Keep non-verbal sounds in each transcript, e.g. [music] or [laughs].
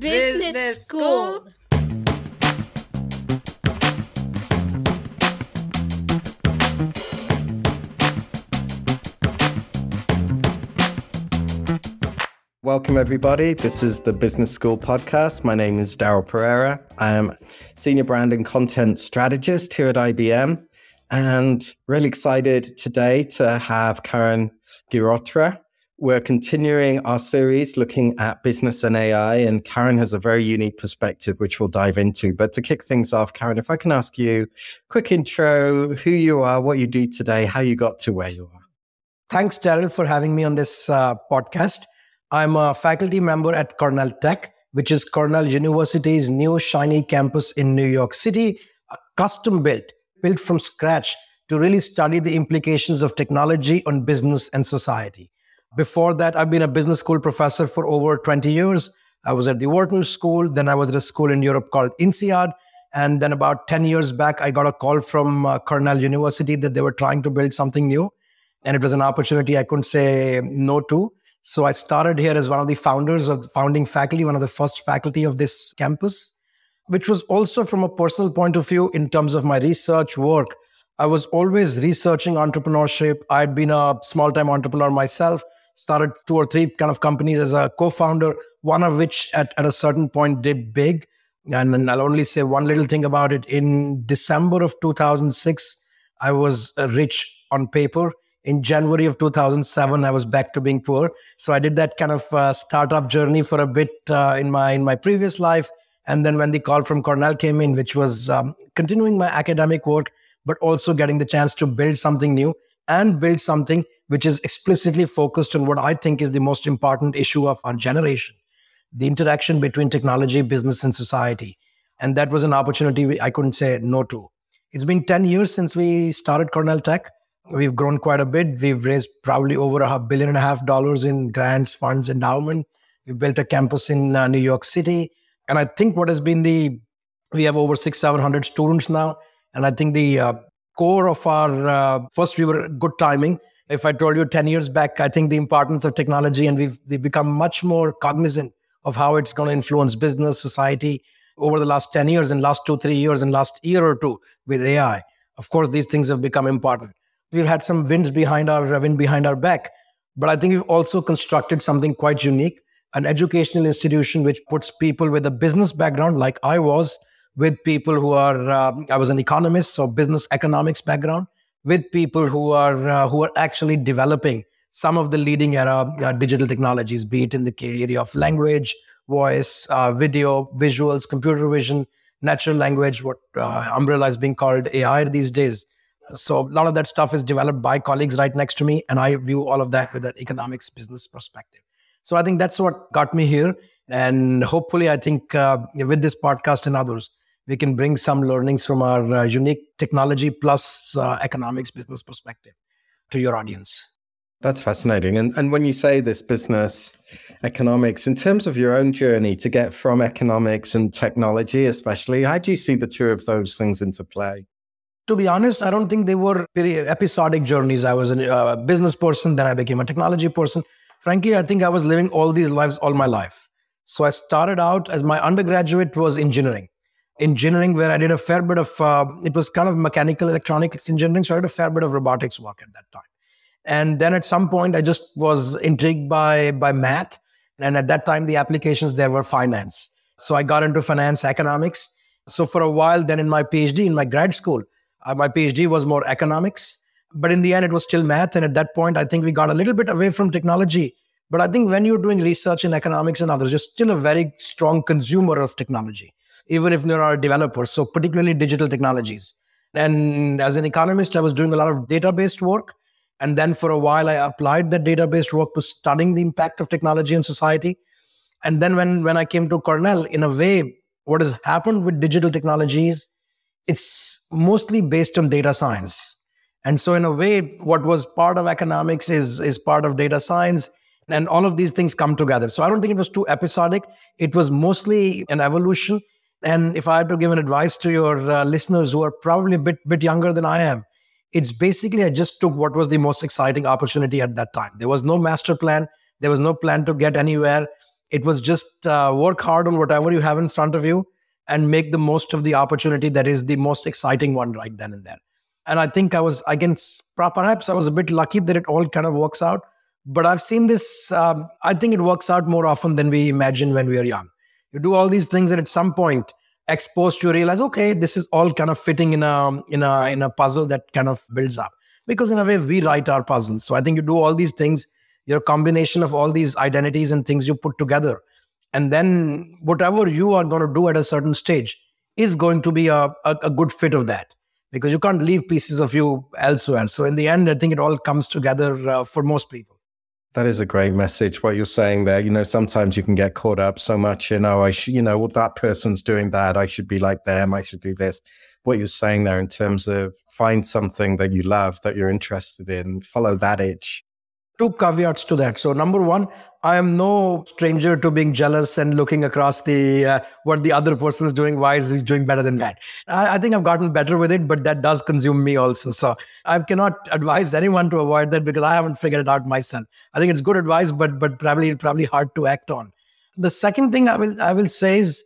Business School. Welcome, everybody. This is the Business School podcast. My name is Daryl Pereira. I am Senior Brand and Content Strategist here at IBM, and really excited today to have Karan Girotra. We're continuing our series looking at business and AI, and Karan has a very unique perspective, which we'll dive into. But to kick things off, Karan, if I can ask you quick intro, who you are, what you do today, how you got to where you are. Thanks, Daryl, for having me on this uh, podcast. I'm a faculty member at Cornell Tech, which is Cornell University's new shiny campus in New York City, custom built, built from scratch to really study the implications of technology on business and society. Before that, I've been a business school professor for over 20 years. I was at the Wharton School, then I was at a school in Europe called INSEAD. And then about 10 years back, I got a call from uh, Cornell University that they were trying to build something new. And it was an opportunity I couldn't say no to. So I started here as one of the founders of the founding faculty, one of the first faculty of this campus, which was also from a personal point of view in terms of my research work. I was always researching entrepreneurship. I'd been a small time entrepreneur myself, started two or three kind of companies as a co founder, one of which at, at a certain point did big. And I'll only say one little thing about it. In December of 2006, I was rich on paper in January of 2007, I was back to being poor. So I did that kind of uh, startup journey for a bit uh, in my in my previous life, and then when the call from Cornell came in, which was um, continuing my academic work, but also getting the chance to build something new and build something which is explicitly focused on what I think is the most important issue of our generation: the interaction between technology, business, and society. And that was an opportunity I couldn't say no to. It's been 10 years since we started Cornell Tech We've grown quite a bit. We've raised probably over a billion and a half dollars in grants, funds, endowment. We've built a campus in uh, New York City. And I think what has been the, we have over six, 700 students now. And I think the uh, core of our, uh, first, we were good timing. If I told you 10 years back, I think the importance of technology and we've, we've become much more cognizant of how it's going to influence business, society over the last 10 years and last two, three years and last year or two with AI. Of course, these things have become important we've had some winds behind our wind behind our back but i think we've also constructed something quite unique an educational institution which puts people with a business background like i was with people who are uh, i was an economist so business economics background with people who are uh, who are actually developing some of the leading era uh, digital technologies be it in the area of language voice uh, video visuals computer vision natural language what uh, umbrella is being called ai these days so a lot of that stuff is developed by colleagues right next to me, and I view all of that with an economics business perspective. So I think that's what got me here, and hopefully, I think uh, with this podcast and others, we can bring some learnings from our uh, unique technology plus uh, economics business perspective to your audience. That's fascinating. And and when you say this business economics, in terms of your own journey to get from economics and technology, especially, how do you see the two of those things into play? to be honest, I don't think they were very episodic journeys. I was a uh, business person, then I became a technology person. Frankly, I think I was living all these lives all my life. So I started out as my undergraduate was engineering. Engineering, where I did a fair bit of, uh, it was kind of mechanical electronics engineering. So I did a fair bit of robotics work at that time. And then at some point, I just was intrigued by, by math. And at that time, the applications there were finance. So I got into finance economics. So for a while, then in my PhD, in my grad school, uh, my PhD was more economics, but in the end, it was still math. And at that point, I think we got a little bit away from technology. But I think when you're doing research in economics and others, you're still a very strong consumer of technology, even if you're not a developer. So, particularly digital technologies. And as an economist, I was doing a lot of data based work. And then for a while, I applied that data based work to studying the impact of technology in society. And then when, when I came to Cornell, in a way, what has happened with digital technologies it's mostly based on data science. And so, in a way, what was part of economics is, is part of data science. And all of these things come together. So, I don't think it was too episodic. It was mostly an evolution. And if I had to give an advice to your uh, listeners who are probably a bit, bit younger than I am, it's basically I just took what was the most exciting opportunity at that time. There was no master plan, there was no plan to get anywhere. It was just uh, work hard on whatever you have in front of you and make the most of the opportunity that is the most exciting one right then and there. And I think I was, I can, perhaps I was a bit lucky that it all kind of works out. But I've seen this, um, I think it works out more often than we imagine when we are young. You do all these things, and at some point, exposed to realize, okay, this is all kind of fitting in a in a in a puzzle that kind of builds up. Because in a way, we write our puzzles. So I think you do all these things, your combination of all these identities and things you put together and then whatever you are going to do at a certain stage is going to be a, a, a, good fit of that because you can't leave pieces of you elsewhere so in the end i think it all comes together uh, for most people that is a great message what you're saying there. You know sometimes you can get caught up so much in oh i should you know well that person's doing that. I should be like them. I should do this. What you're saying there in terms of find something that you love that you're interested in follow that itch two caveats to that. So number one i am no stranger to being jealous and looking across the uh, what the other person is doing why is he doing better than that? I, I, think i've gotten better with it but that does consume me also. So i cannot advise anyone to avoid that because i haven't figured it out myself. I think it's good advice but but probably probably hard to act on. The second thing i will i will say is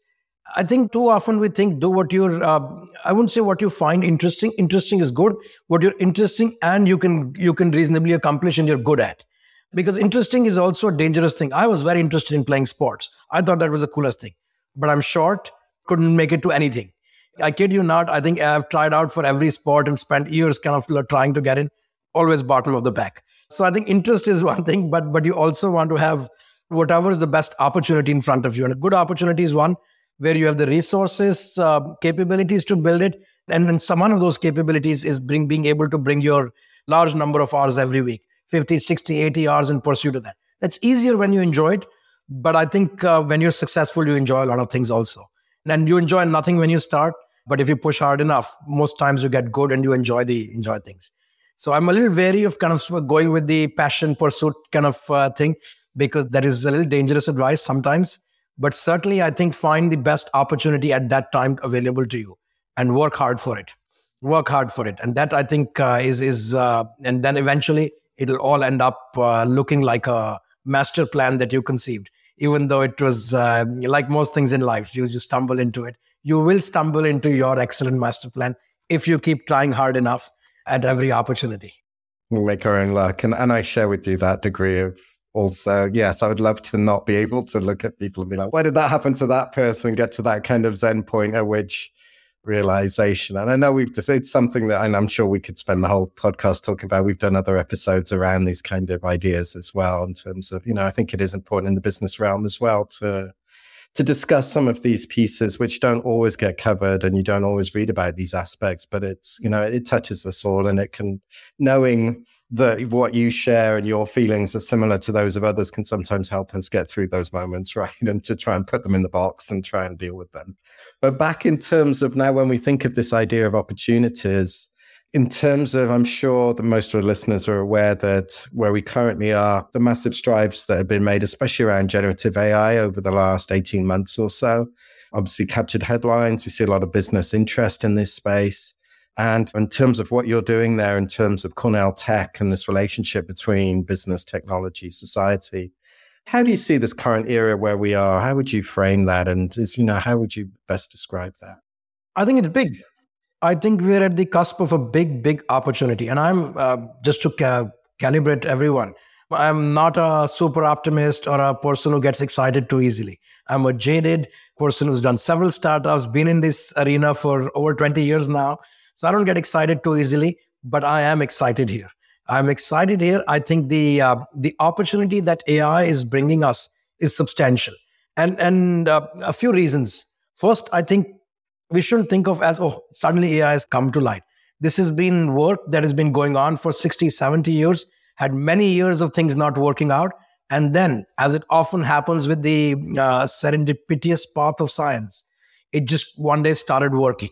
I think too often we think do what you're. Uh, I wouldn't say what you find interesting. Interesting is good. What you're interesting and you can you can reasonably accomplish and you're good at. Because interesting is also a dangerous thing. I was very interested in playing sports. I thought that was the coolest thing. But I'm short, couldn't make it to anything. I kid you not. I think I've tried out for every sport and spent years kind of trying to get in. Always bottom of the pack. So I think interest is [laughs] one thing, but but you also want to have whatever is the best opportunity in front of you. And a good opportunity is one where you have the resources, uh, capabilities to build it. And then some one of those capabilities is bring, being able to bring your large number of hours every week 50, 60, 80 hours in pursuit of that. That's easier when you enjoy it. But I think uh, when you're successful, you enjoy a lot of things also. And you enjoy nothing when you start. But if you push hard enough, most times you get good and you enjoy the enjoy things. So I'm a little wary of kind of going with the passion pursuit kind of uh, thing because that is a little dangerous advice sometimes but certainly i think find the best opportunity at that time available to you and work hard for it. Work hard for it. And that i think uh, is is uh, and then eventually it'll all end up uh, looking like a master plan that you conceived. Even though it was uh, like most things in life you just stumble into it. You will stumble into your excellent master plan if you keep trying hard enough at every opportunity. Make our own luck and, and i share with you that degree of also, yes, I would love to not be able to look at people and be like, why did that happen to that person? Get to that kind of Zen point at which realization. And I know we've it's something that and I'm sure we could spend the whole podcast talking about. We've done other episodes around these kind of ideas as well, in terms of, you know, I think it is important in the business realm as well to to discuss some of these pieces which don't always get covered and you don't always read about these aspects, but it's, you know, it touches us all and it can knowing that what you share and your feelings are similar to those of others can sometimes help us get through those moments, [laughs] right? And to try and put them in the box and try and deal with them. But back in terms of now, when we think of this idea of opportunities, in terms of, I'm sure that most of the listeners are aware that where we currently are, the massive strides that have been made, especially around generative AI over the last 18 months or so, obviously captured headlines. We see a lot of business interest in this space. And in terms of what you're doing there, in terms of Cornell Tech and this relationship between business, technology, society, how do you see this current era where we are? How would you frame that? And is, you know, how would you best describe that? I think it's big. I think we're at the cusp of a big, big opportunity. And I'm uh, just to ca- calibrate everyone. I'm not a super optimist or a person who gets excited too easily. I'm a jaded person who's done several startups, been in this arena for over 20 years now. So I don't get excited too easily, but I am excited here. I'm excited here. I think the uh, the opportunity that AI is bringing us is substantial, and and uh, a few reasons. First, I think we shouldn't think of as oh suddenly AI has come to light. This has been work that has been going on for 60, 70 years. Had many years of things not working out, and then, as it often happens with the uh, serendipitous path of science, it just one day started working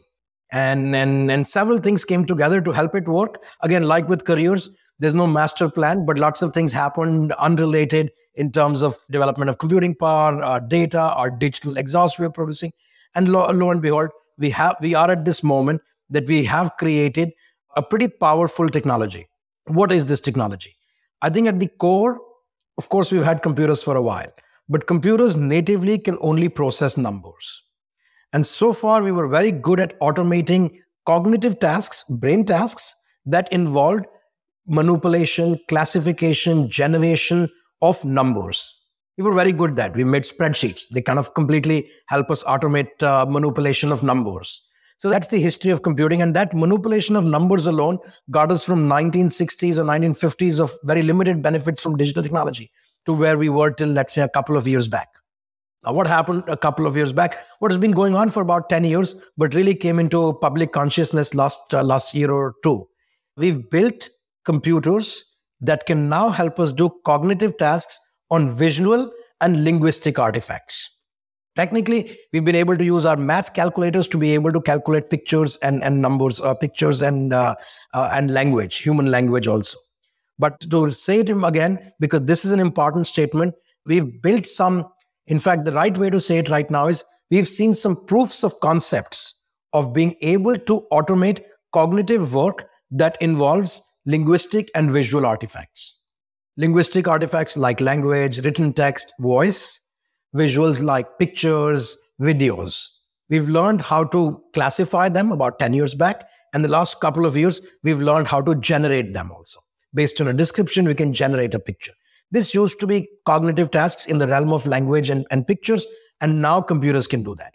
and and and several things came together to help it work. Again like with careers there's no master plan but lots of things happened unrelated in terms of development of computing power our data our digital exhaust we're producing. And lo, lo and behold we have we are at this moment that we have created a pretty powerful technology. What is this technology? I think at the core of course we've had computers for a while but computers natively can only process numbers. And so far, we were very good at automating cognitive tasks, brain tasks that involved manipulation, classification, generation of numbers. We were very good at that. We made spreadsheets. They kind of completely help us automate uh, manipulation of numbers. So that's the history of computing. And that manipulation of numbers alone got us from 1960s or 1950s of very limited benefits from digital technology to where we were till, let's say, a couple of years back. Now, what happened a couple of years back? What has been going on for about 10 years, but really came into public consciousness last, uh, last year or two. We've built computers that can now help us do cognitive tasks on visual and linguistic artifacts. Technically, we've been able to use our math calculators to be able to calculate pictures and, and numbers, uh, pictures and, uh, uh, and language, human language also. But to say it again, because this is an important statement, we've built some, in fact, the right way to say it right now is we've seen some proofs of concepts of being able to automate cognitive work that involves linguistic and visual artifacts. Linguistic artifacts like language, written text, voice, visuals like pictures, videos. We've learned how to classify them about 10 years back. And the last couple of years, we've learned how to generate them also. Based on a description, we can generate a picture. This used to be cognitive tasks in the realm of language and, and pictures, and now computers can do that.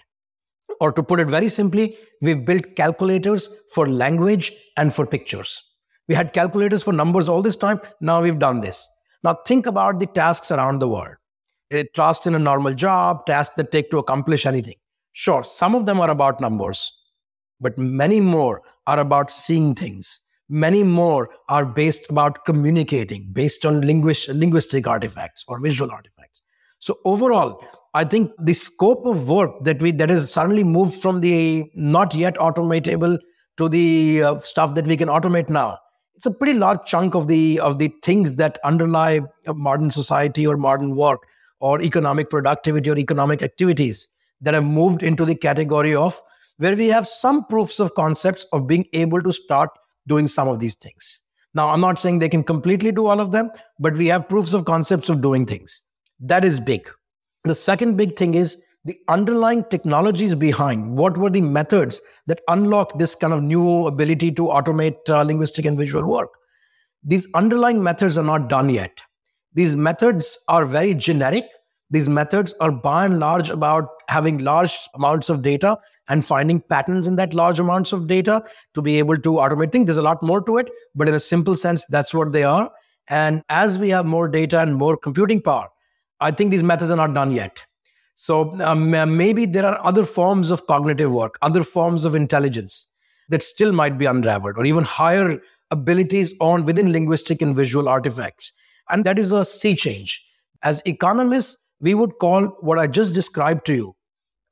Or to put it very simply, we've built calculators for language and for pictures. We had calculators for numbers all this time. Now we've done this. Now think about the tasks around the world. Tasks in a normal job, tasks that take to accomplish anything. Sure, some of them are about numbers, but many more are about seeing things. Many more are based about communicating, based on linguist, linguistic artifacts or visual artifacts. So overall, I think the scope of work that we that has suddenly moved from the not yet automatable to the uh, stuff that we can automate now it's a pretty large chunk of the of the things that underlie modern society or modern work or economic productivity or economic activities that have moved into the category of where we have some proofs of concepts of being able to start doing some of these things. Now, I'm not saying they can completely do all of them, but we have proofs of concepts of doing things. That is big. The second big thing is the underlying technologies behind what were the methods that unlocked this kind of new ability to automate uh, linguistic and visual work these underlying methods are not done yet these methods are very generic these methods are by and large about having large amounts of data and finding patterns in that large amounts of data to be able to automate things there's a lot more to it but in a simple sense that's what they are and as we have more data and more computing power i think these methods are not done yet so um, maybe there are other forms of cognitive work, other forms of intelligence that still might be unraveled, or even higher abilities on within linguistic and visual artifacts. And that is a sea change. As economists, we would call what I just described to you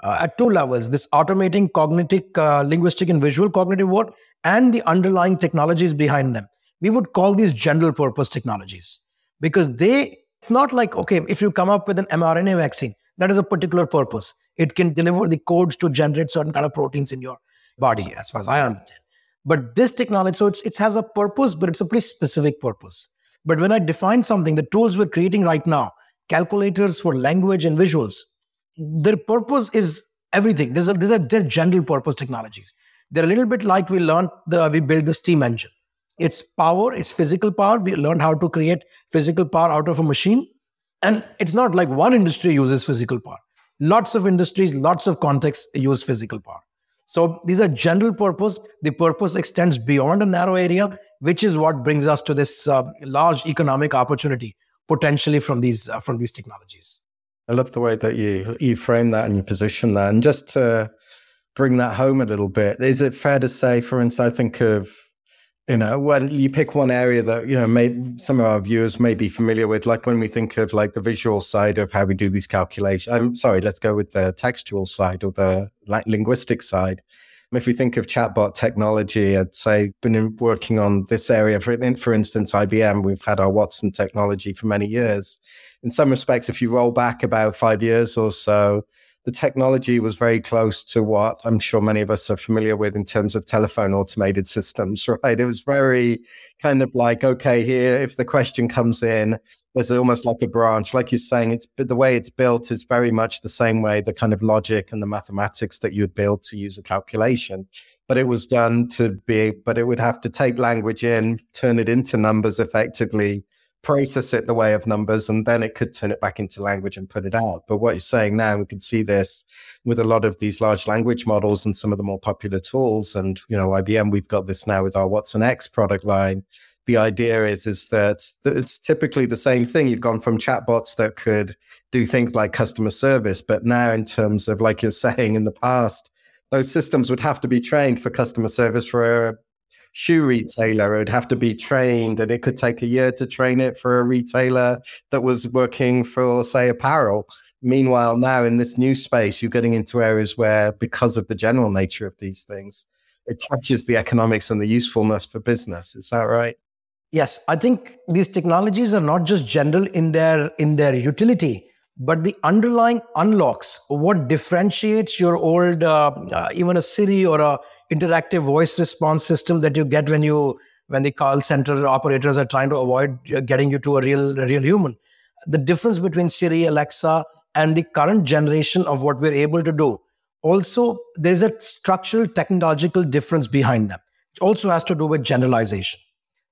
uh, at two levels this automating cognitive, uh, linguistic, and visual cognitive work, and the underlying technologies behind them. We would call these general purpose technologies because they, it's not like, okay, if you come up with an mRNA vaccine, that is a particular purpose. It can deliver the codes to generate certain kind of proteins in your body, as far as I understand. But this technology, so it's, it has a purpose, but it's a pretty specific purpose. But when I define something, the tools we're creating right now, calculators for language and visuals, their purpose is everything. These are, these are their general purpose technologies. They're a little bit like we learned the we built the steam engine. It's power, it's physical power. We learned how to create physical power out of a machine. And it's not like one industry uses physical power. Lots of industries, lots of contexts use physical power. So these are general purpose. The purpose extends beyond a narrow area, which is what brings us to this uh, large economic opportunity potentially from these uh, from these technologies. I love the way that you you frame that and you position that. And just to bring that home a little bit, is it fair to say, for instance, I think of you know when you pick one area that you know may, some of our viewers may be familiar with like when we think of like the visual side of how we do these calculations i'm sorry let's go with the textual side or the linguistic side if we think of chatbot technology i'd say been working on this area for, for instance ibm we've had our watson technology for many years. In some respects if you roll back about five years or so the technology was very close to what I'm sure many of us are familiar with in terms of telephone automated systems, [laughs] right? It was very kind of like, okay, here, if the question comes in, there's almost like a branch. Like you're saying, it's the way it's built is very much the same way, the kind of logic and the mathematics that you'd build to use a calculation. But it was done to be, but it would have to take language in, turn it into numbers effectively process it the way of numbers and then it could turn it back into language and put it out. But what you're saying now, we can see this with a lot of these large language models and some of the more popular tools. And, you know, IBM, we've got this now with our watsonx product line. The idea is, is that it's typically the same thing. You've gone from chatbots that could do things like customer service, but now in terms of, like you're [laughs] saying in the past, those systems would have to be trained for customer service for shoe retailer. It would have to be trained, and it could take a year to train it for a retailer that was working for, say, apparel. Meanwhile, now in this new space, you're getting into areas where, because of the general nature of these things, it touches the economics and the usefulness for business. Is that right? Yes, I think these technologies are not just general in their in their utility, but the underlying unlocks what differentiates your old uh, uh, even a siri or a interactive voice response system that you get when you when the call center operators are trying to avoid uh, getting you to a real a real human. The difference between siri alexa and the current generation of what we're able to do also there's a structural technological difference behind them which also has to do with generalization.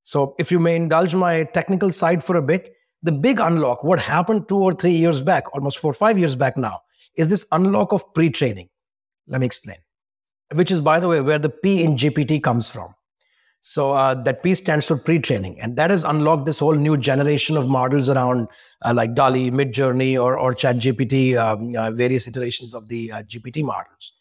So if you may indulge my technical side for a bit the big unlock, what happened two or three years back, almost four or five years back now, is this unlock of pre training. Let me explain, which is, by the way, where the P in GPT comes from. So uh, that P stands for pre-training, and that has unlocked this whole new generation of models around uh, like DALL-E, Midjourney, or or ChatGPT, um, uh, various iterations of the uh, GPT models.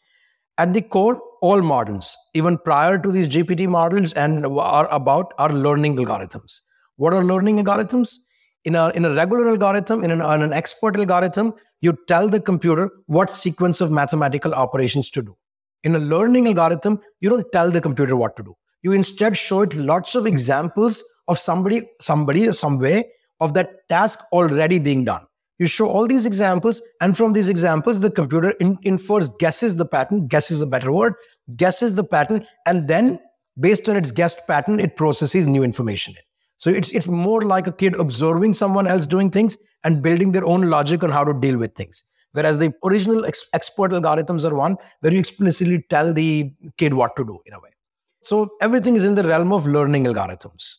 At the core, all models, even prior to these GPT models, and are about are learning algorithms. What are learning algorithms? in a, in a regular algorithm, in an, in an expert algorithm, you tell the computer what sequence of mathematical operations to do. In a learning algorithm, you don't tell the computer what to do. You instead show it lots of examples of somebody, somebody, or some way of that task already being done. You show all these examples, and from these examples, the computer in, infers, guesses the pattern, guesses a better word, guesses the pattern, and then based on its guessed pattern, it processes new information. So it's it's more like a kid observing someone else doing things and building their own logic on how to deal with things. Whereas the original ex- expert algorithms are one where you explicitly tell the kid what to do in a way. So everything is in the realm of learning algorithms.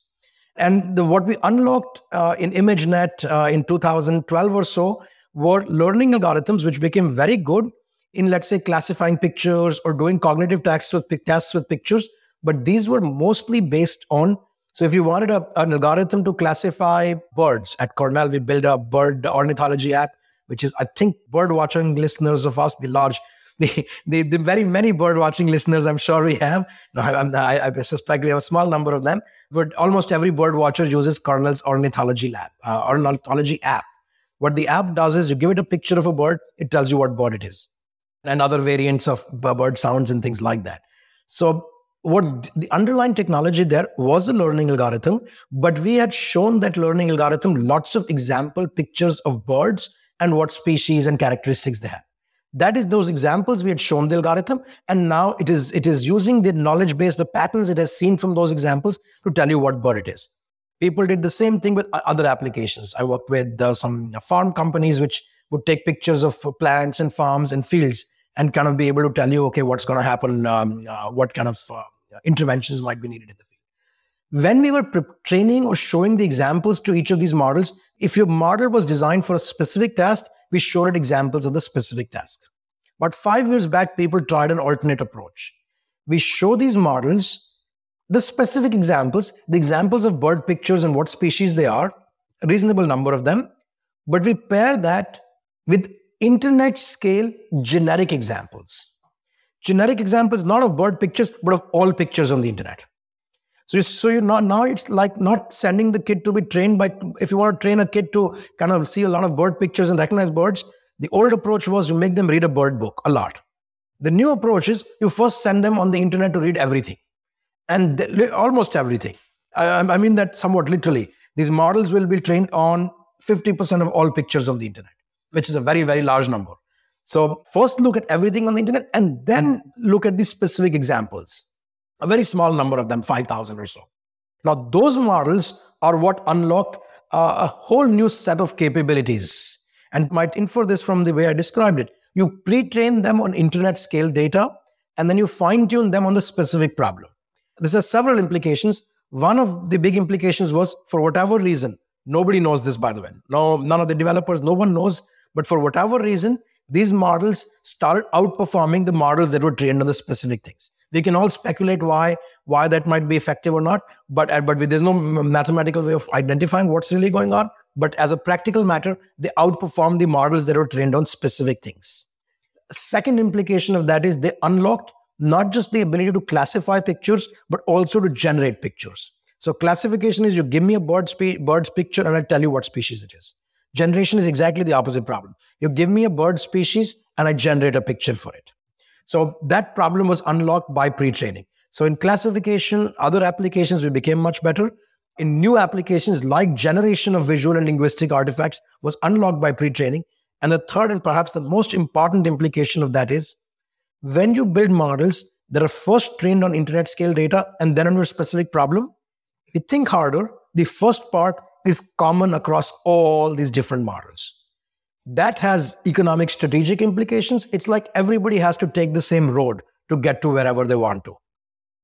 And the, what we unlocked uh, in ImageNet uh, in 2012 or so were learning algorithms which became very good in, let's say, classifying pictures or doing cognitive tasks with, tasks with pictures. But these were mostly based on so if you wanted a, an algorithm to classify birds at Cornell, we built a bird ornithology app, which is, I think, bird watching listeners of us, the large, [laughs] the, the, the very many bird watching listeners I'm sure we have. No, I, I, suspect we have a small number of them, but almost every bird watcher uses Cornell's ornithology lab, uh, ornithology app. What the app does is you give it a picture of a bird, it tells you what bird it is, and other variants of bird sounds and things like that. So what the underlying technology there was a learning algorithm, but we had shown that learning algorithm lots of example pictures of birds and what species and characteristics they have. That is those examples we had shown the algorithm, and now it is it is using the knowledge base, the patterns it has seen from those examples to tell you what bird it is. People did the same thing with other applications. I worked with uh, some farm companies which would take pictures of plants and farms and fields and kind of be able to tell you, okay, what's going to happen, um, uh, what kind of uh, interventions might be needed in the field. When we were pre- training or showing the examples to each of these models, if your model was designed for a specific task, we showed it examples of the specific task. But five years back, people tried an alternate approach. We show these models the specific examples, the examples of bird pictures and what species they are, a reasonable number of them, but we pair that with internet scale generic examples. Generic examples, not of bird pictures, but of all pictures on the internet. So, so you not now it's like not sending the kid to be trained by. If you want to train a kid to kind of see a lot of bird pictures and recognize birds, the old approach was you make them read a bird book a lot. The new approach is you first send them on the internet to read everything, and they, almost everything. I, I mean that somewhat literally. These models will be trained on 50% of all pictures on the internet which is a very, very large number. So, first look at everything on the internet and then look at the specific examples. A very small number of them, 5,000 or so. Now, those models are what unlock uh, a whole new set of capabilities and might infer this from the way I described it. You pre train them on internet scale data and then you fine tune them on the specific problem. This has several implications. One of the big implications was for whatever reason, nobody knows this by the way. No, none of the developers, no one knows, but for whatever reason, these models started outperforming the models that were trained on the specific things. We can all speculate why why that might be effective or not, but uh, but there's no mathematical way of identifying what's really going on. But as a practical matter, they outperform the models that were trained on specific things. Second implication of that is they unlocked not just the ability to classify pictures, but also to generate pictures. So classification is you give me a bird spe- bird's picture and I'll tell you what species it is. Generation is exactly the opposite problem. You give me a bird species and I generate a picture for it. So that problem was unlocked by pre-training. So in classification, other applications we became much better. In new applications like generation of visual and linguistic artifacts was unlocked by pre-training. And the third and perhaps the most important implication of that is when you build models that are first trained on internet scale data and then on your specific problem, we think harder. The first part is common across all these different models. That has economic strategic implications. It's like everybody has to take the same road to get to wherever they want to.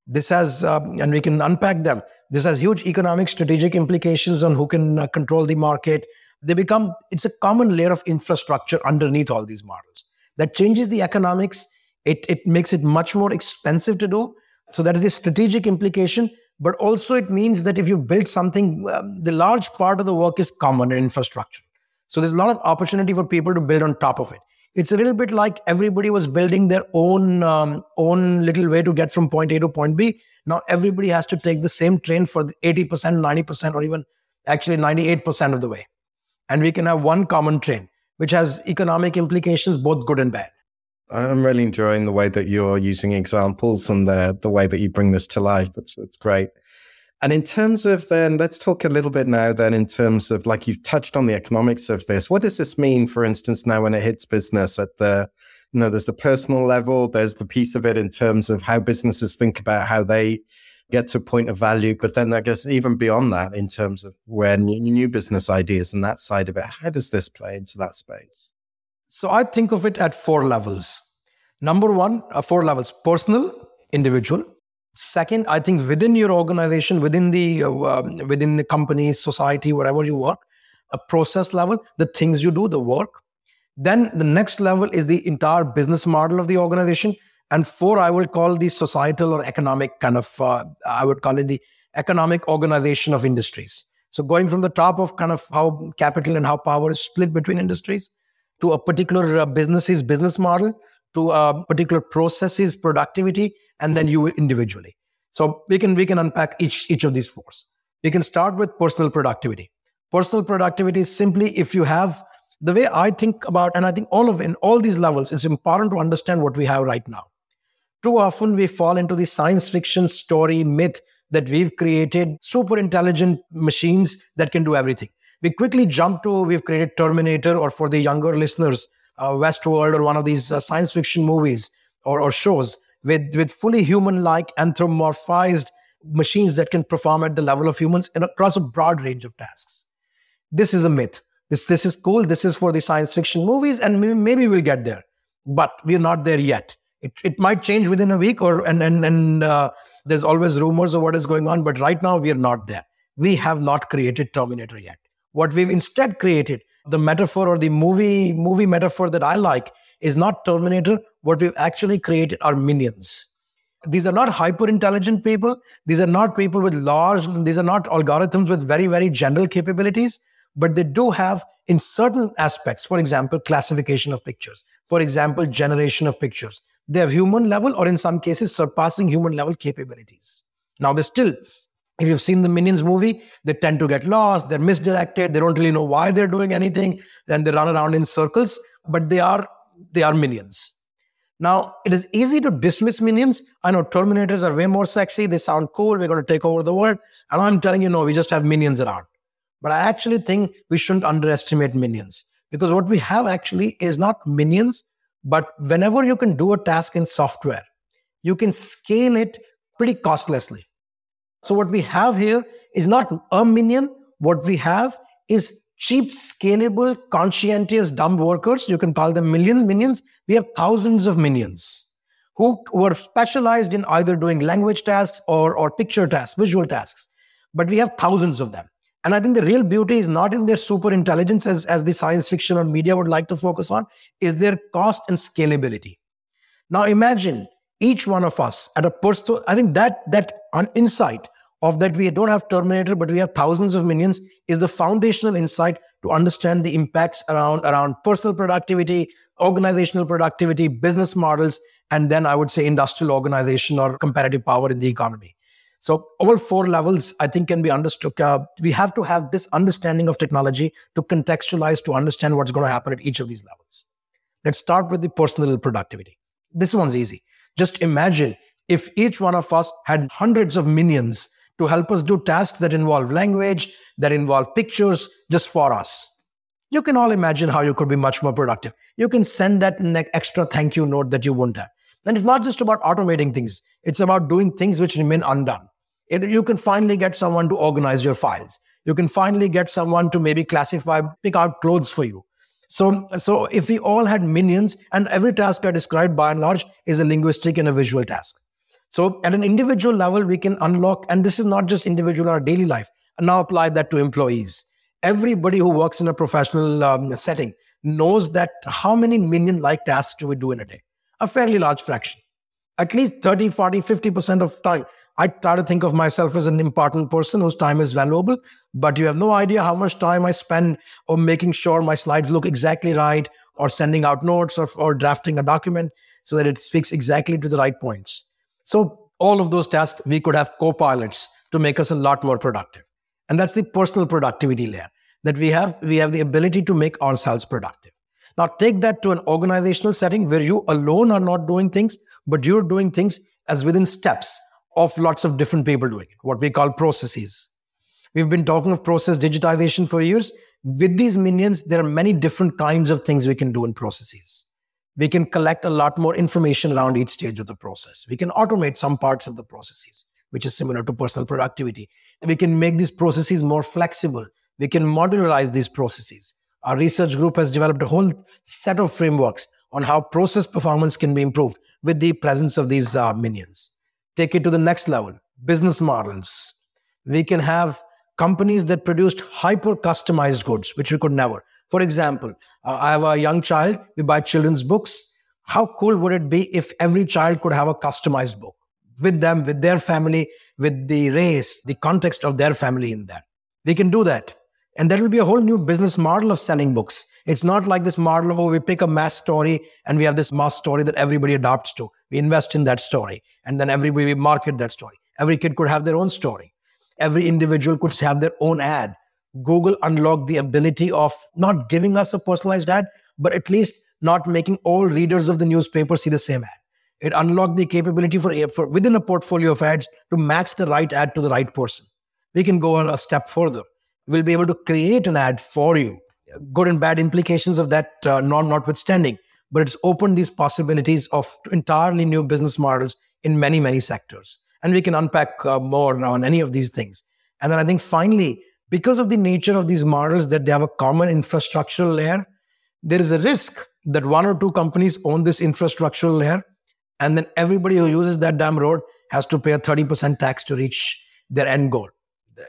This has, um, and we can unpack them. This has huge economic strategic implications on who can uh, control the market. They become, it's a common layer of infrastructure underneath all these models that changes the economics. It, it makes it much more expensive to do. So that is the strategic implication but also it means that if you build something, um, the large part of the work is common in infrastructure. So there's a lot of opportunity for people to build on top of it. It's a little bit like everybody was building their own um, own little way to get from point A to point B. Now everybody has to take the same train for 80%, 90%, or even actually 98% of the way. And we can have one common train, which has economic implications, both good and bad. I'm really enjoying the way that you're using examples and the the way that you bring this to life. That's that's great. And in terms of then, let's talk a little bit now. Then, in terms of like you've touched on the economics of this, what does this mean, for instance, now when it hits business at the, you know, there's the personal level, there's the piece of it in terms of how businesses think about how they get to a point of value, but then I guess even beyond that, in terms of where new, business ideas and that side of it, how does this play into that space? So I think of it at four levels. Number one, uh, four levels personal, individual. Second, I think within your organization, within the uh, um, within the company, society, wherever you work, a process level, the things you do, the work. Then the next level is the entire business model of the organization. And four, I would call the societal or economic kind of, uh, I would call it the economic organization of industries. So going from the top of kind of how capital and how power is split between industries to a particular uh, business's business model, to a particular process's productivity, and then you individually. So we can we can unpack each each of these fours. We can start with personal productivity. Personal productivity is simply if you have the way I think about, and I think all of in all these levels, it's important to understand what we have right now. Too often we fall into the science fiction story myth that we've created super intelligent machines that can do everything we quickly jump to we've created Terminator, or for the younger listeners, uh, Westworld, or one of these uh, science fiction movies or, or shows with, with fully human like anthropomorphized machines that can perform at the level of humans and across a broad range of tasks. This is a myth. This, this is cool. This is for the science fiction movies, and maybe we'll get there. But we're not there yet. It, it might change within a week, or and and, and uh, there's always rumors of what is going on. But right now, we are not there. We have not created Terminator yet. What we've instead created, the metaphor or the movie movie metaphor that I like is not Terminator. What we've actually created are minions. These are not hyper intelligent people. These are not people with large, these are not algorithms with very, very general capabilities, but they do have in certain aspects, for example, classification of pictures, for example, generation of pictures. They have human level or in some cases surpassing human level capabilities. Now, they still if you've seen the Minions movie, they tend to get lost, they're misdirected, they don't really know why they're doing anything, then they run around in circles, but they are they are minions. Now, it is easy to dismiss minions. I know Terminators are way more sexy, they sound cool, we're going to take over the world. And I'm telling you, no, we just have minions around. But I actually think we shouldn't underestimate minions because what we have actually is not minions, But whenever you can do a task in software, you can scale it pretty costlessly. So, what we have here is not a minion. What we have is cheap, scalable, conscientious, dumb workers. You can call them millions, minions. We have thousands of minions who were specialized in either doing language tasks or, or picture tasks, visual tasks. But we have thousands of them. And I think the real beauty is not in their super intelligence, as, as the science fiction or media would like to focus on, is their cost and scalability. Now imagine each one of us at a personal, I think that that an insight of that we don't have Terminator, but we have thousands of minions is the foundational insight to understand the impacts around, around personal productivity, organizational productivity, business models, and then I would say industrial organization or comparative power in the economy. So all four levels, I think, can be understood. Uh, we have to have this understanding of technology to contextualize to understand what's going to happen at each of these levels. Let's start with the personal productivity. This one's easy. Just imagine if each one of us had hundreds of minions to help us do tasks that involve language, that involve pictures, just for us. You can all imagine how you could be much more productive. You can send that extra thank you note that you won't have. And it's not just about automating things, it's about doing things which remain undone you can finally get someone to organize your files you can finally get someone to maybe classify pick out clothes for you so so if we all had minions and every task i described by and large is a linguistic and a visual task so at an individual level we can unlock and this is not just individual or daily life and now apply that to employees. Everybody who works in a professional um, setting knows that how many minion like tasks do we do in a day? A fairly large fraction. At least 30 40 50% of time. I try to think of myself as an important person whose time is valuable, but you have no idea how much time I spend on making sure my slides look exactly right, or sending out notes, or, or drafting a document so that it speaks exactly to the right points. So, all of those tasks, we could have co pilots to make us a lot more productive. And that's the personal productivity layer that we have. We have the ability to make ourselves productive. Now, take that to an organizational setting where you alone are not doing things, but you're doing things as within steps of lots of different people doing it, what we call processes. We've been talking of process digitization for years. With these minions, there are many different kinds of things we can do in processes. We can collect a lot more information around each stage of the process. We can automate some parts of the processes, which is similar to personal productivity. We can make these processes more flexible. We can modularize these processes. Our research group has developed a whole set of frameworks on how process performance can be improved with the presence of these uh, minions take it to the next level business models we can have companies that produced hyper customized goods which we could never for example uh, i have a young child we buy children's books how cool would it be if every child could have a customized book with them with their family with the race the context of their family in that we can do that and there will be a whole new business model of selling books. It's not like this model of, oh, we pick a mass story and we have this mass story that everybody adopts to. We invest in that story and then everybody we market that story. Every kid could have their own story. Every individual could have their own ad. Google unlocked the ability of not giving us a personalized ad, but at least not making all readers of the newspaper see the same ad. It unlocked the capability for, for within a portfolio of ads to match the right ad to the right person. We can go on a step further We'll be able to create an ad for you. Good and bad implications of that uh, non notwithstanding, but it's opened these possibilities of entirely new business models in many, many sectors. And we can unpack uh, more on any of these things. And then I think finally, because of the nature of these models that they have a common infrastructural layer, there is a risk that one or two companies own this infrastructural layer, and then everybody who uses that damn road has to pay a 30% tax to reach their end goal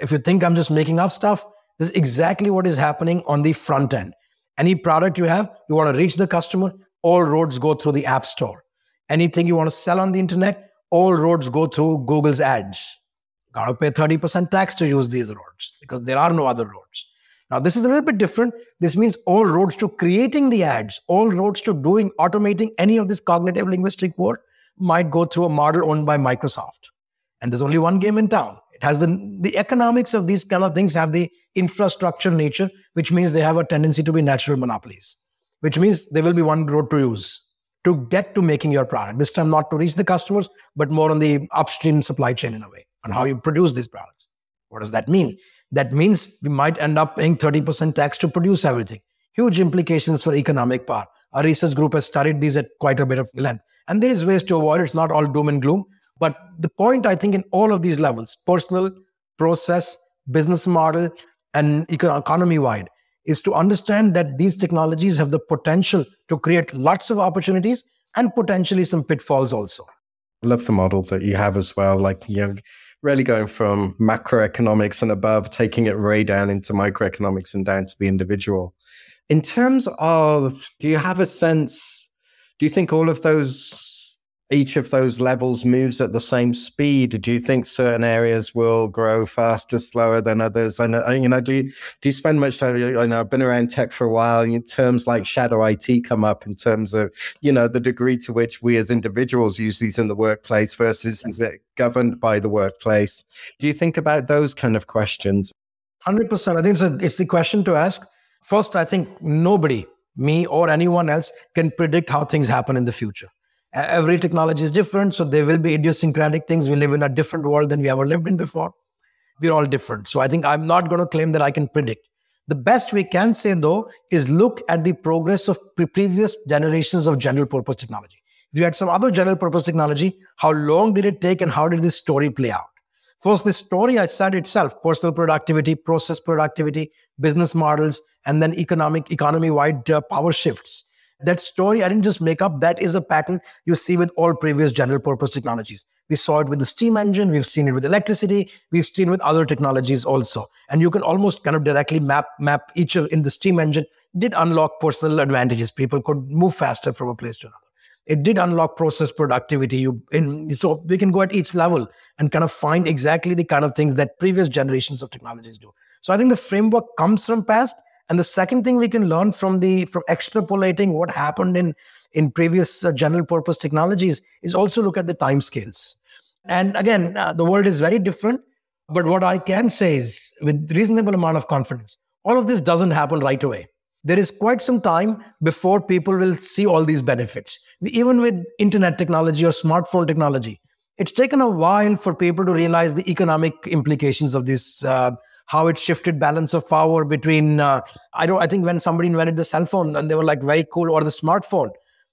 if you think I'm just making up stuff, this is exactly what is happening on the front end. Any product you have, you want to reach the customer, all roads go through the App Store. Anything you want to sell on the internet, all roads go through Google's ads. Got to pay 30% tax to use these roads because there are no other roads. Now, this is a little bit different. This means all roads to creating the ads, all roads to doing, automating any of this cognitive linguistic work might go through a model owned by Microsoft. And there's only one game in town it has the the economics of these kind of things have the infrastructure nature, which means they have a tendency to be natural monopolies, which means there will be one road to use to get to making your product. This time not to reach the customers, but more on the upstream supply chain in a way, on how you produce these products. What does that mean? That means we might end up paying 30% tax to produce everything. Huge implications for economic power. Our research group has studied these at quite a bit of length. And there is ways to avoid it. It's not all doom and gloom. But the point, I think, in all of these levels personal, process, business model, and economy wide is to understand that these technologies have the potential to create lots of opportunities and potentially some pitfalls also. I love the model that you have as well. Like, you're really going from macroeconomics and above, taking it way down into microeconomics and down to the individual. In terms of, do you have a sense? Do you think all of those each of those levels moves at the same speed? Do you think certain areas will grow faster, slower than others? Know, you know, do you, do you spend much time? I know I've been around tech for a while. In terms like shadow IT come up in terms of, you know, the degree to which we as individuals use these in the workplace versus is it governed by the workplace? Do you think about those kind of questions? 100%. I think it's, a, it's the question to ask. First, I think nobody, me or anyone else, can predict how things happen in the future every technology is different so there will be idiosyncratic things. We live in a different world than we ever lived in before. We're all different. So i think i'm not going to claim that i can predict. The best we can say though is look at the progress of pre- previous generations of general purpose technology. If you had some other general purpose technology how long did it take and how did this story play out? First the story i said itself personal productivity process productivity business models and then economic economy wide uh, power shifts that story I didn't just make up. That is a pattern you see with all previous general purpose technologies. We saw it with the steam engine. We've seen it with electricity. We've seen it with other technologies also. And you can almost kind of directly map map each of in the steam engine did unlock personal advantages. People could move faster from a place to another. It did unlock process productivity. You in, so we can go at each level and kind of find exactly the kind of things that previous generations of technologies do. So I think the framework comes from past and the second thing we can learn from the from extrapolating what happened in in previous uh, general purpose technologies is also look at the time scales and again uh, the world is very different but what i can say is with reasonable amount of confidence all of this doesn't happen right away. There is quite some time before people will see all these benefits. Even with internet technology or smartphone technology it's taken a while for people to realize the economic implications of this uh, how it shifted balance of power between uh, i don't i think when somebody invented the cell phone and they were like very cool or the smartphone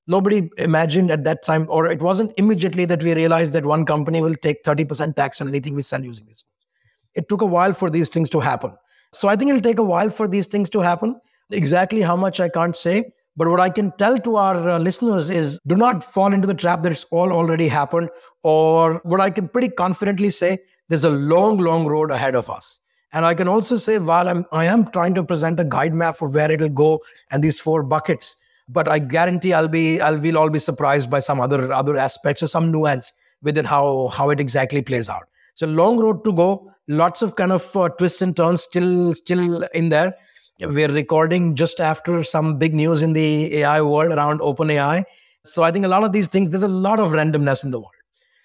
nobody imagined at that time or it wasn't immediately that we realized that one company will take 30% tax on anything we sell using these phones it took a while for these things to happen so i think it'll take a while for these things to happen exactly how much i can't say but what I can tell to our uh, listeners is do not fall into the trap that it's all already happened. Or what I can pretty confidently say, there's a long, long road ahead of us. And I can also say, while I'm, I am trying to present a guide map for where it'll go and these four buckets, but I guarantee I'll be, I'll, we'll all be surprised by some other, other aspects or some nuance within how, how it exactly plays out. So long road to go, lots of kind of uh, twists and turns still, still in there. We're recording just after some big news in the AI world around OpenAI. So I think a lot of these things, there's a lot of randomness in the world.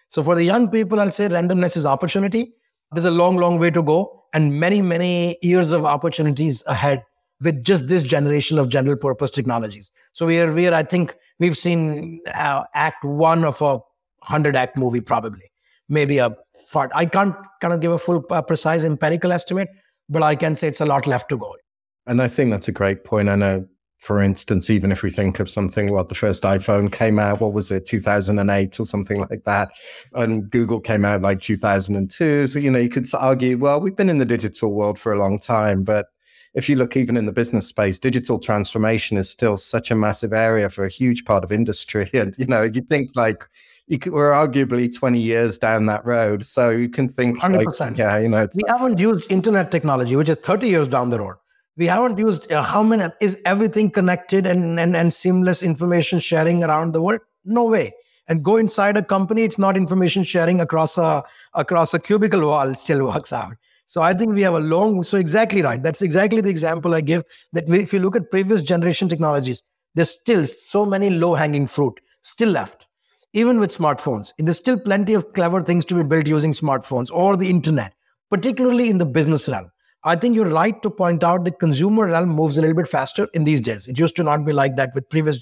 So for the young people, I'll say randomness is opportunity. There's a long, long way to go and many, many years of opportunities ahead with just this generation of general purpose technologies. So we are, we are I think we've seen uh, act one of a 100 act movie, probably, maybe a fart. I can't kind of give a full, uh, precise empirical estimate, but I can say it's a lot left to go. And I think that's a great point. I know for instance, even if we think of something, what the first iPhone came out, what was it, 2008 or something like that? And Google came out like 2002. So, you know, you could argue, well, we've been in the digital world for a long time. But if you look even in the business space, digital transformation is still such a massive area for a huge part of industry. [laughs] And, you know, you think like, you could, we're arguably 20 years down that road. So you can think 100%. Like, yeah, you know, we haven't used internet technology, which is 30 years down the road we haven't used uh, how many is everything connected and, and and seamless information sharing around the world? No way. And go inside a company it's not information sharing across a across a cubicle wall it still [laughs] works out. So i think we have a long so exactly right. That's exactly the example i give that if you look at previous generation technologies there's still so many low hanging fruit still left. Even with smartphones there's still plenty of clever things to be built using smartphones or the internet particularly in the business realm I think you're right to point out the consumer realm moves a little bit faster in these days. It used to not be like that with previous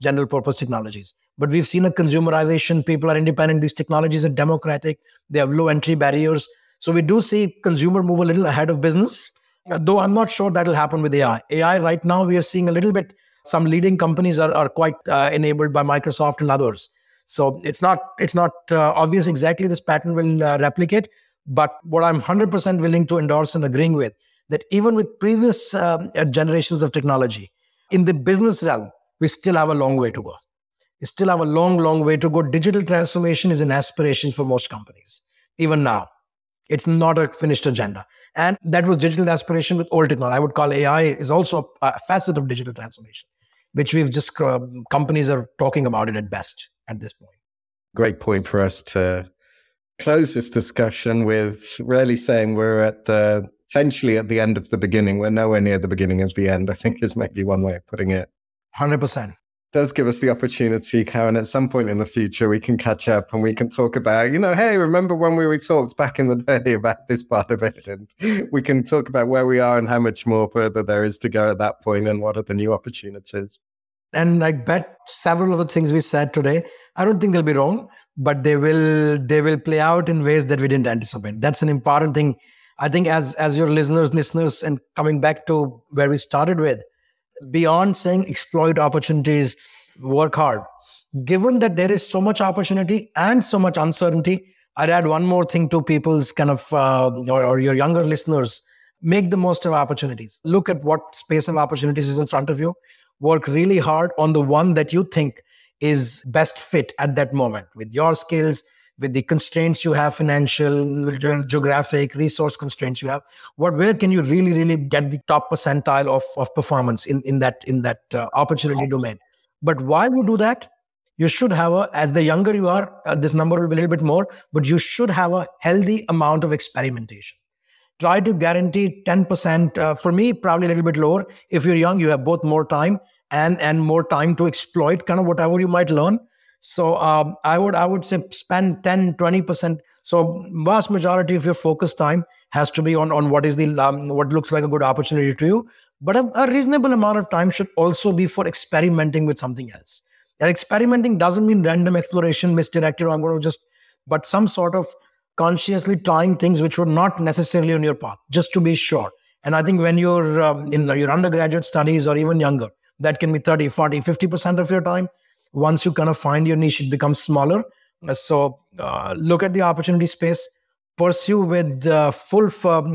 general purpose technologies. But we've seen a consumerization. People are independent. These technologies are democratic. They have low entry barriers. So we do see consumer move a little ahead of business. Though I'm not sure that'll happen with AI. AI right now we are seeing a little bit Some leading companies are, are quite uh, enabled by Microsoft and others. So it's not it's not uh, obvious exactly this pattern will uh, replicate. But what I'm 100% willing to endorse and agreeing with that even with previous um, generations of technology, in the business realm, we still have a long way to go. We still have a long, long way to go. Digital transformation is an aspiration for most companies, even now. It's not a finished agenda. And that was digital aspiration with old technology. I would call AI is also a facet of digital transformation, which we've just, uh, companies are talking about it at best at this point. Great point for us to close this discussion with really saying we're at the essentially at the end of the beginning. We're nowhere near the beginning of the end, I think is maybe one way of putting it. 100% does give us the opportunity, Karan, at some point in the future, we can catch up and we can talk about, you know, hey, remember when we talked back in the [laughs] day about this part of it? And we can talk about where we are and how much more further there is to go at that point and what are the new opportunities. And I bet several of the things we said today, I don't think they'll be wrong, but they will they will play out in ways that we didn't anticipate. That's an important thing. I think as as your listeners, listeners, and coming back to where we started with, beyond saying exploit opportunities, work hard. Given that there is so much opportunity and so much uncertainty, I'd add one more thing to people's kind of, uh, or, or your younger listeners, make the most of opportunities. Look at what space of opportunities is in front of you. Work really hard on the one that you think is best fit at that moment. With your skills, with the constraints you have financial geographic resource constraints you have what where can you really really get the top percentile of, of performance in, in that in that uh, opportunity domain? But while you do that? You should have a as the younger you are uh, this number will be a little bit more but you should have a healthy amount of experimentation. Try to guarantee 10% uh, for me probably a little bit lower. If you're young you have both more time and and more time to exploit kind of whatever you might learn so um, I would I would say spend 10, 20%. So vast majority of your focus time has to be on, on what is the um, what looks like a good opportunity to you. But a, a, reasonable amount of time should also be for experimenting with something else. And experimenting doesn't mean random exploration, misdirected, I'm going to just, but some sort of consciously trying things which were not necessarily on your path, just to be sure. And I think when you're um, in your undergraduate studies or even younger, that can be 30, 40, 50% of your time once you kind of find your niche, it becomes smaller. Uh, so uh, look at the opportunity space, pursue with uh, full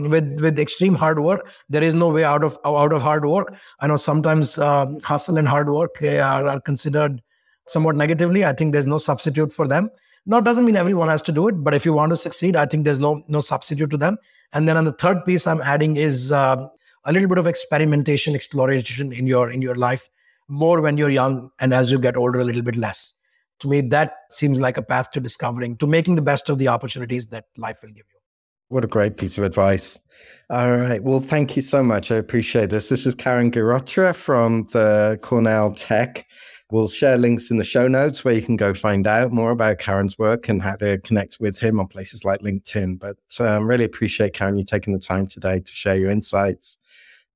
with with extreme hard work. There is no way out of out of hard work. I know sometimes uh, hustle and hard work are, are considered somewhat negatively. I think there's no substitute for them. Now doesn't mean everyone has to do it, but if you want to succeed, I think there's no no substitute to them. And then on the third piece, I'm adding is uh, a little bit of experimentation, exploration in your in your life more when you're young and as you get older a little bit less. To me that seems like a path to discovering to making the best of the opportunities that life will give you. What a great piece of advice. All right. Well thank you so much. I appreciate this. This is karan girotra from the cornell tech. We'll share links in the show notes where you can go find out more about Karan's work and how to connect with him on places like LinkedIn. But um, really appreciate Karan you taking the time today to share your insights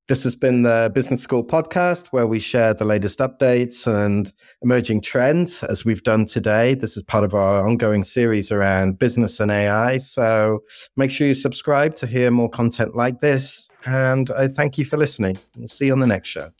this has been the Business School podcast where we share the latest updates and emerging trends as we've done today. This is part of our ongoing series around business and AI. So make sure you subscribe to hear more content like this. And I thank you for listening. We'll see you on the next show.